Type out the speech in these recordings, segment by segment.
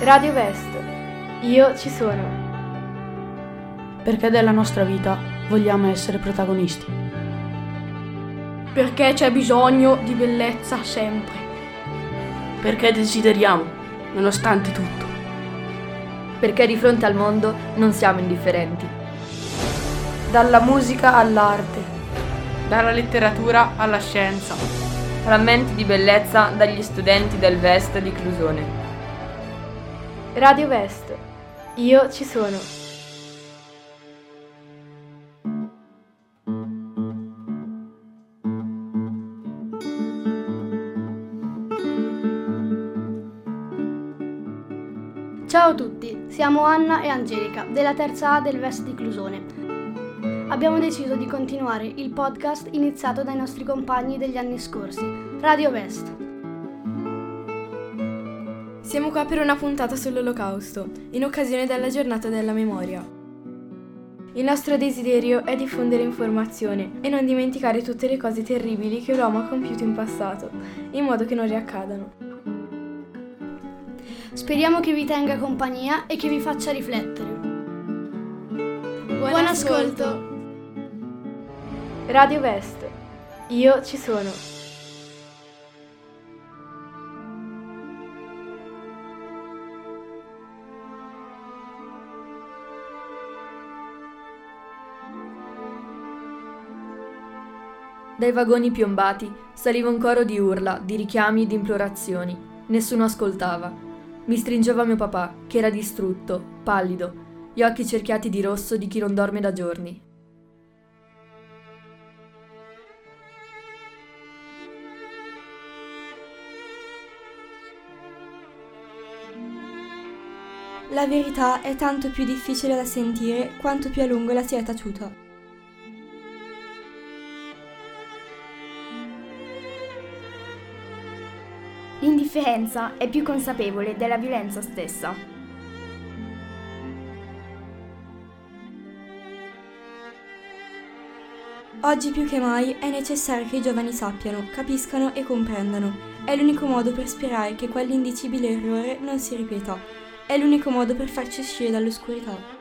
Radio Vest. Io ci sono. Perché della nostra vita vogliamo essere protagonisti. Perché c'è bisogno di bellezza sempre. Perché desideriamo, nonostante tutto. Perché di fronte al mondo non siamo indifferenti. Dalla musica all'arte. Dalla letteratura alla scienza. Frammenti di bellezza dagli studenti del Vest di Clusone. Radio Vest. Io ci sono. Ciao a tutti, siamo Anna e Angelica della terza A del Vest di Clusone. Abbiamo deciso di continuare il podcast iniziato dai nostri compagni degli anni scorsi, Radio Vest. Siamo qua per una puntata sull'Olocausto, in occasione della giornata della memoria. Il nostro desiderio è diffondere informazione e non dimenticare tutte le cose terribili che l'uomo ha compiuto in passato, in modo che non riaccadano. Speriamo che vi tenga compagnia e che vi faccia riflettere. Buon, ascolto! Radio Vest. Io ci sono. Dai vagoni piombati saliva un coro di urla, di richiami e di implorazioni. Nessuno ascoltava. Mi stringeva mio papà, che era distrutto, pallido, gli occhi cerchiati di rosso di chi non dorme da giorni. La verità è tanto più difficile da sentire quanto più a lungo la si è taciuta. L'indifferenza è più consapevole della violenza stessa. Oggi più che mai è necessario che i giovani sappiano, capiscano e comprendano. È l'unico modo per sperare che quell'indicibile errore non si ripeta. È l'unico modo per farci uscire dall'oscurità.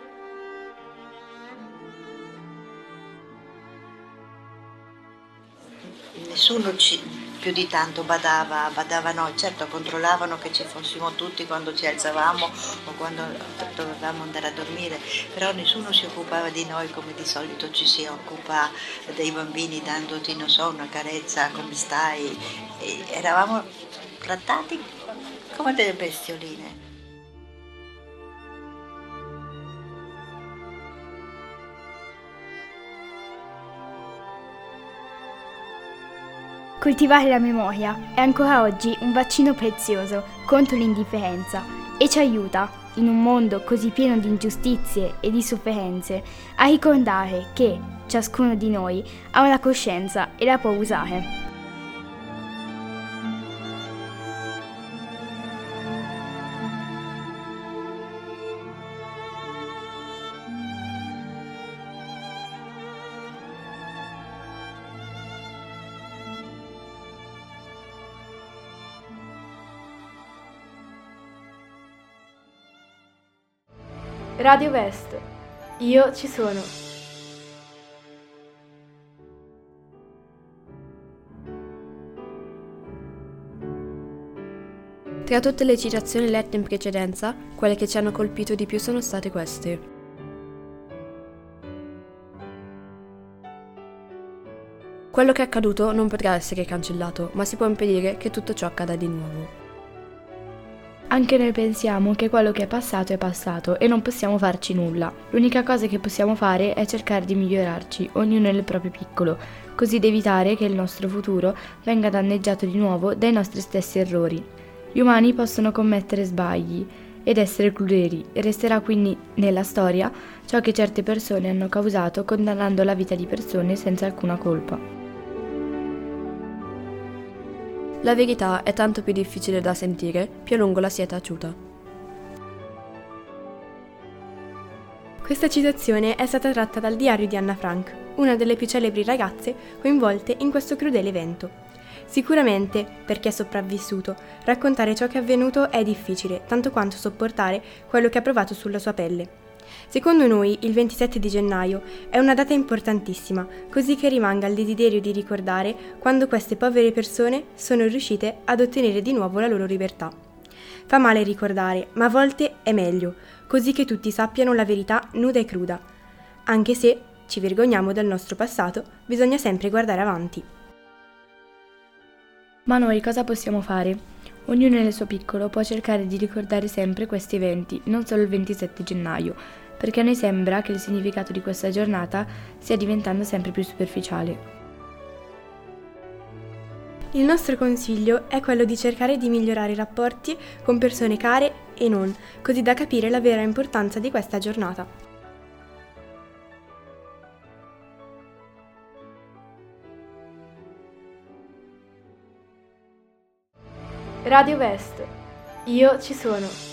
Nessuno ci, più di tanto badava, badava noi, certo controllavano che ci fossimo tutti quando ci alzavamo o quando dovevamo andare a dormire, però nessuno si occupava di noi come di solito ci si occupa dei bambini dandoti, non so, una carezza, come stai, e eravamo trattati come delle bestioline. Coltivare la memoria è ancora oggi un vaccino prezioso contro l'indifferenza e ci aiuta, in un mondo così pieno di ingiustizie e di sofferenze, a ricordare che ciascuno di noi ha una coscienza e la può usare. Radio Vest. Io ci sono. Tra tutte le citazioni lette in precedenza, quelle che ci hanno colpito di più sono state queste. Quello che è accaduto non potrà essere cancellato, ma si può impedire che tutto ciò accada di nuovo. Anche noi pensiamo che quello che è passato è passato e non possiamo farci nulla. L'unica cosa che possiamo fare è cercare di migliorarci, ognuno nel proprio piccolo, così da evitare che il nostro futuro venga danneggiato di nuovo dai nostri stessi errori. Gli umani possono commettere sbagli ed essere crudeli e resterà quindi nella storia ciò che certe persone hanno causato condannando la vita di persone senza alcuna colpa. La verità è tanto più difficile da sentire più a lungo la si è taciuta. Questa citazione è stata tratta dal diario di Anna Frank, una delle più celebri ragazze coinvolte in questo crudele evento. Sicuramente, per chi è sopravvissuto, raccontare ciò che è avvenuto è difficile, tanto quanto sopportare quello che ha provato sulla sua pelle. Secondo noi il 27 di gennaio è una data importantissima, così che rimanga il desiderio di ricordare quando queste povere persone sono riuscite ad ottenere di nuovo la loro libertà. Fa male ricordare, ma a volte è meglio, così che tutti sappiano la verità nuda e cruda. Anche se ci vergogniamo del nostro passato, bisogna sempre guardare avanti. Ma noi cosa possiamo fare? Ognuno nel suo piccolo può cercare di ricordare sempre questi eventi, non solo il 27 gennaio, perché a noi sembra che il significato di questa giornata stia diventando sempre più superficiale. Il nostro consiglio è quello di cercare di migliorare i rapporti con persone care e non, così da capire la vera importanza di questa giornata. Radio Vest. Io ci sono.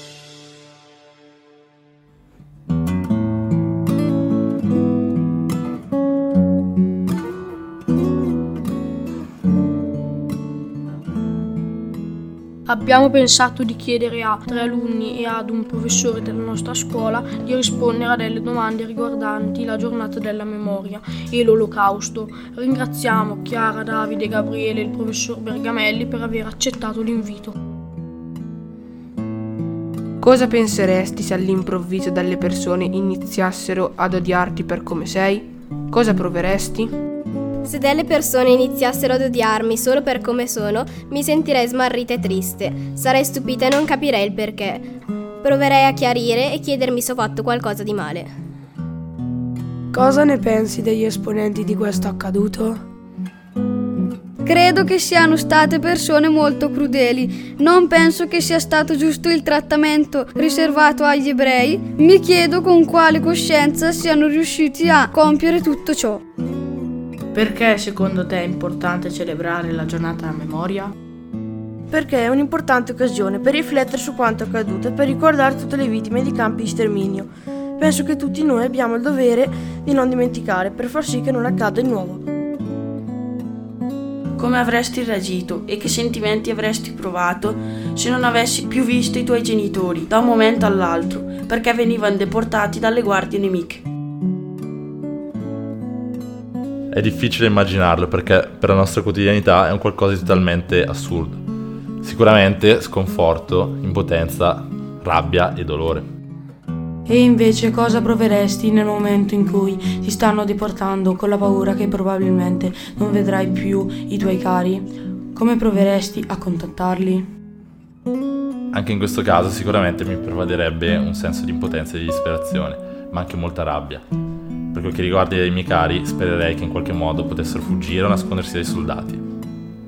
Abbiamo pensato di chiedere a tre alunni e ad un professore della nostra scuola di rispondere a delle domande riguardanti la giornata della memoria e l'olocausto. Ringraziamo Chiara, Davide, Gabriele e il professor Bergamelli per aver accettato l'invito. Cosa penseresti se all'improvviso delle persone iniziassero ad odiarti per come sei? Cosa proveresti? Se delle persone iniziassero ad odiarmi solo per come sono, mi sentirei smarrita e triste. Sarei stupita e non capirei il perché. Proverei a chiarire e chiedermi se ho fatto qualcosa di male. Cosa ne pensi degli esponenti di questo accaduto? Credo che siano state persone molto crudeli. Non penso che sia stato giusto il trattamento riservato agli ebrei. Mi chiedo con quale coscienza siano riusciti a compiere tutto ciò. Perché secondo te è importante celebrare la giornata della memoria? Perché è un'importante occasione per riflettere su quanto accaduto e per ricordare tutte le vittime di campi di sterminio. Penso che tutti noi abbiamo il dovere di non dimenticare per far sì che non accada di nuovo. Come avresti reagito e che sentimenti avresti provato se non avessi più visto i tuoi genitori da un momento all'altro perché venivano deportati dalle guardie nemiche? È difficile immaginarlo perché per la nostra quotidianità è un qualcosa di totalmente assurdo. Sicuramente sconforto, impotenza, rabbia e dolore. E invece cosa proveresti nel momento in cui ti stanno deportando con la paura che probabilmente non vedrai più i tuoi cari? Come proveresti a contattarli? Anche in questo caso sicuramente mi pervaderebbe un senso di impotenza e di disperazione, ma anche molta rabbia. Per quel che riguarda i miei cari, spererei che in qualche modo potessero fuggire o nascondersi dai soldati.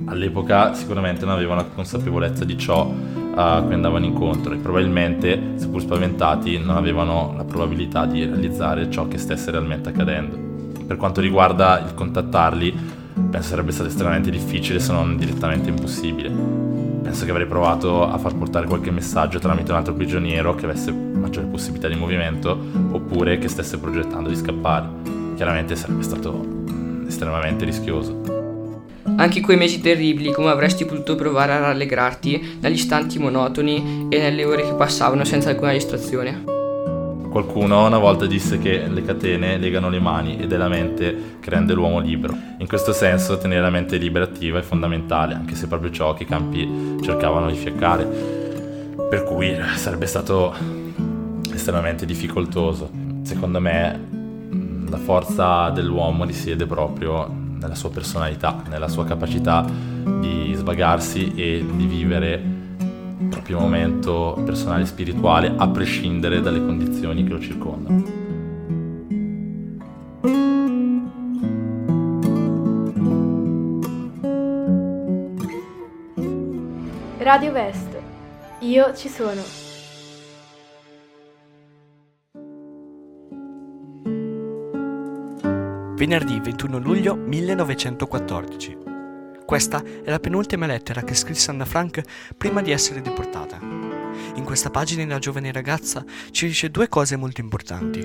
All'epoca sicuramente non avevano consapevolezza di ciò a cui andavano incontro e probabilmente, seppur spaventati, non avevano la probabilità di realizzare ciò che stesse realmente accadendo. Per quanto riguarda il contattarli, penso sarebbe stato estremamente difficile se non direttamente impossibile penso che avrei provato a far portare qualche messaggio tramite un altro prigioniero che avesse maggiore possibilità di movimento oppure che stesse progettando di scappare. Chiaramente sarebbe stato mm, estremamente rischioso. Anche quei mesi terribili, come avresti potuto provare a rallegrarti negli istanti monotoni e nelle ore che passavano senza alcuna distrazione? Qualcuno una volta disse che le catene legano le mani ed è la mente che rende l'uomo libero. In questo senso tenere la mente libera e attiva è fondamentale, anche se proprio ciò che i campi cercavano di fiaccare. Per cui sarebbe stato estremamente difficoltoso. Secondo me mm, la forza dell'uomo risiede proprio nella sua personalità, nella sua capacità di svagarsi e di vivere proprio momento personale e spirituale a prescindere dalle condizioni che lo circondano. Radio Vest. Io ci sono. Venerdì 21 luglio 1914. Questa è la penultima lettera che scrisse Anna Frank prima di essere deportata. In questa pagina la giovane ragazza ci dice due cose molto importanti.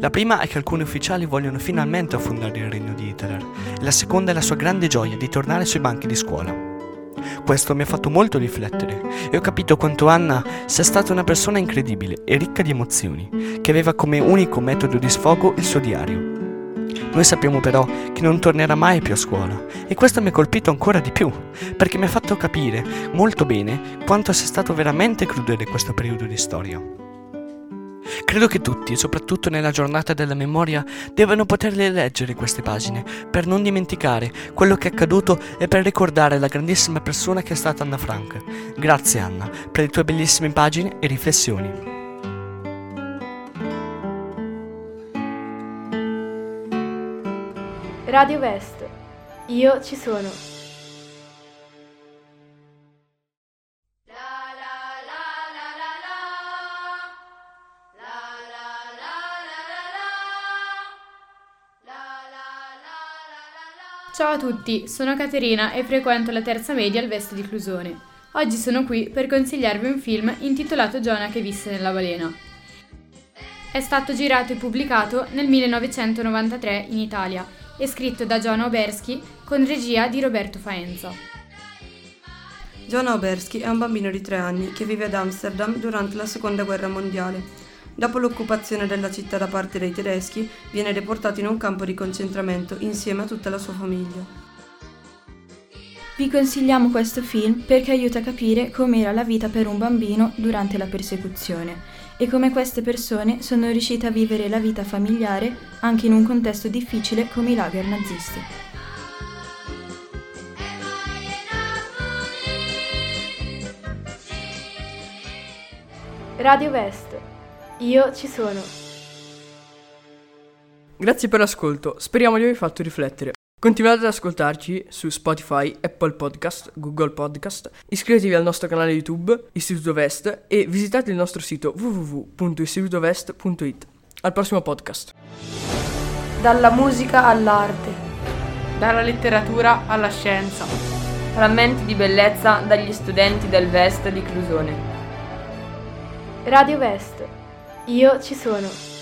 La prima è che alcuni ufficiali vogliono finalmente affondare il regno di Hitler e la seconda è la sua grande gioia di tornare sui banchi di scuola. Questo mi ha fatto molto riflettere e ho capito quanto Anna sia stata una persona incredibile e ricca di emozioni, che aveva come unico metodo di sfogo il suo diario. Noi sappiamo però che non tornerà mai più a scuola e questo mi ha colpito ancora di più, perché mi ha fatto capire molto bene quanto sia stato veramente crudele questo periodo di storia. Credo che tutti, soprattutto nella giornata della memoria, devono poterle leggere queste pagine per non dimenticare quello che è accaduto e per ricordare la grandissima persona che è stata Anna Frank. Grazie Anna per le tue bellissime pagine e riflessioni. Radio Vest. Io ci sono. Ciao a tutti, sono Caterina e frequento la terza media al Veste di Clusone. Oggi sono qui per consigliarvi un film intitolato Giona che visse nella balena. È stato girato e pubblicato nel 1993 in Italia e scritto da Giona Oberski con regia di Roberto Faenza. Giona Oberski è un bambino di tre anni che vive ad Amsterdam durante la seconda guerra mondiale. Dopo l'occupazione della città da parte dei tedeschi, viene deportato in un campo di concentramento insieme a tutta la sua famiglia. Vi consigliamo questo film perché aiuta a capire com'era la vita per un bambino durante la persecuzione e come queste persone sono riuscite a vivere la vita familiare anche in un contesto difficile come i lager nazisti. Radio Vest. Io ci sono. Grazie per l'ascolto, speriamo di avervi fatto riflettere. Continuate ad ascoltarci su Spotify, Apple Podcast, Google Podcast, iscrivetevi al nostro canale YouTube, Istituto Vest, e visitate il nostro sito www.istitutovest.it. Al prossimo podcast. Dalla musica all'arte. Dalla letteratura alla scienza. Frammenti di bellezza dagli studenti del Vest di Clusone. Radio Vest. Io ci sono.